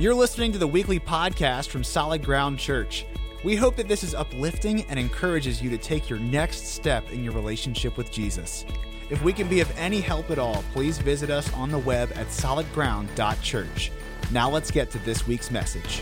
You're listening to the weekly podcast from Solid Ground Church. We hope that this is uplifting and encourages you to take your next step in your relationship with Jesus. If we can be of any help at all, please visit us on the web at solidground.church. Now let's get to this week's message.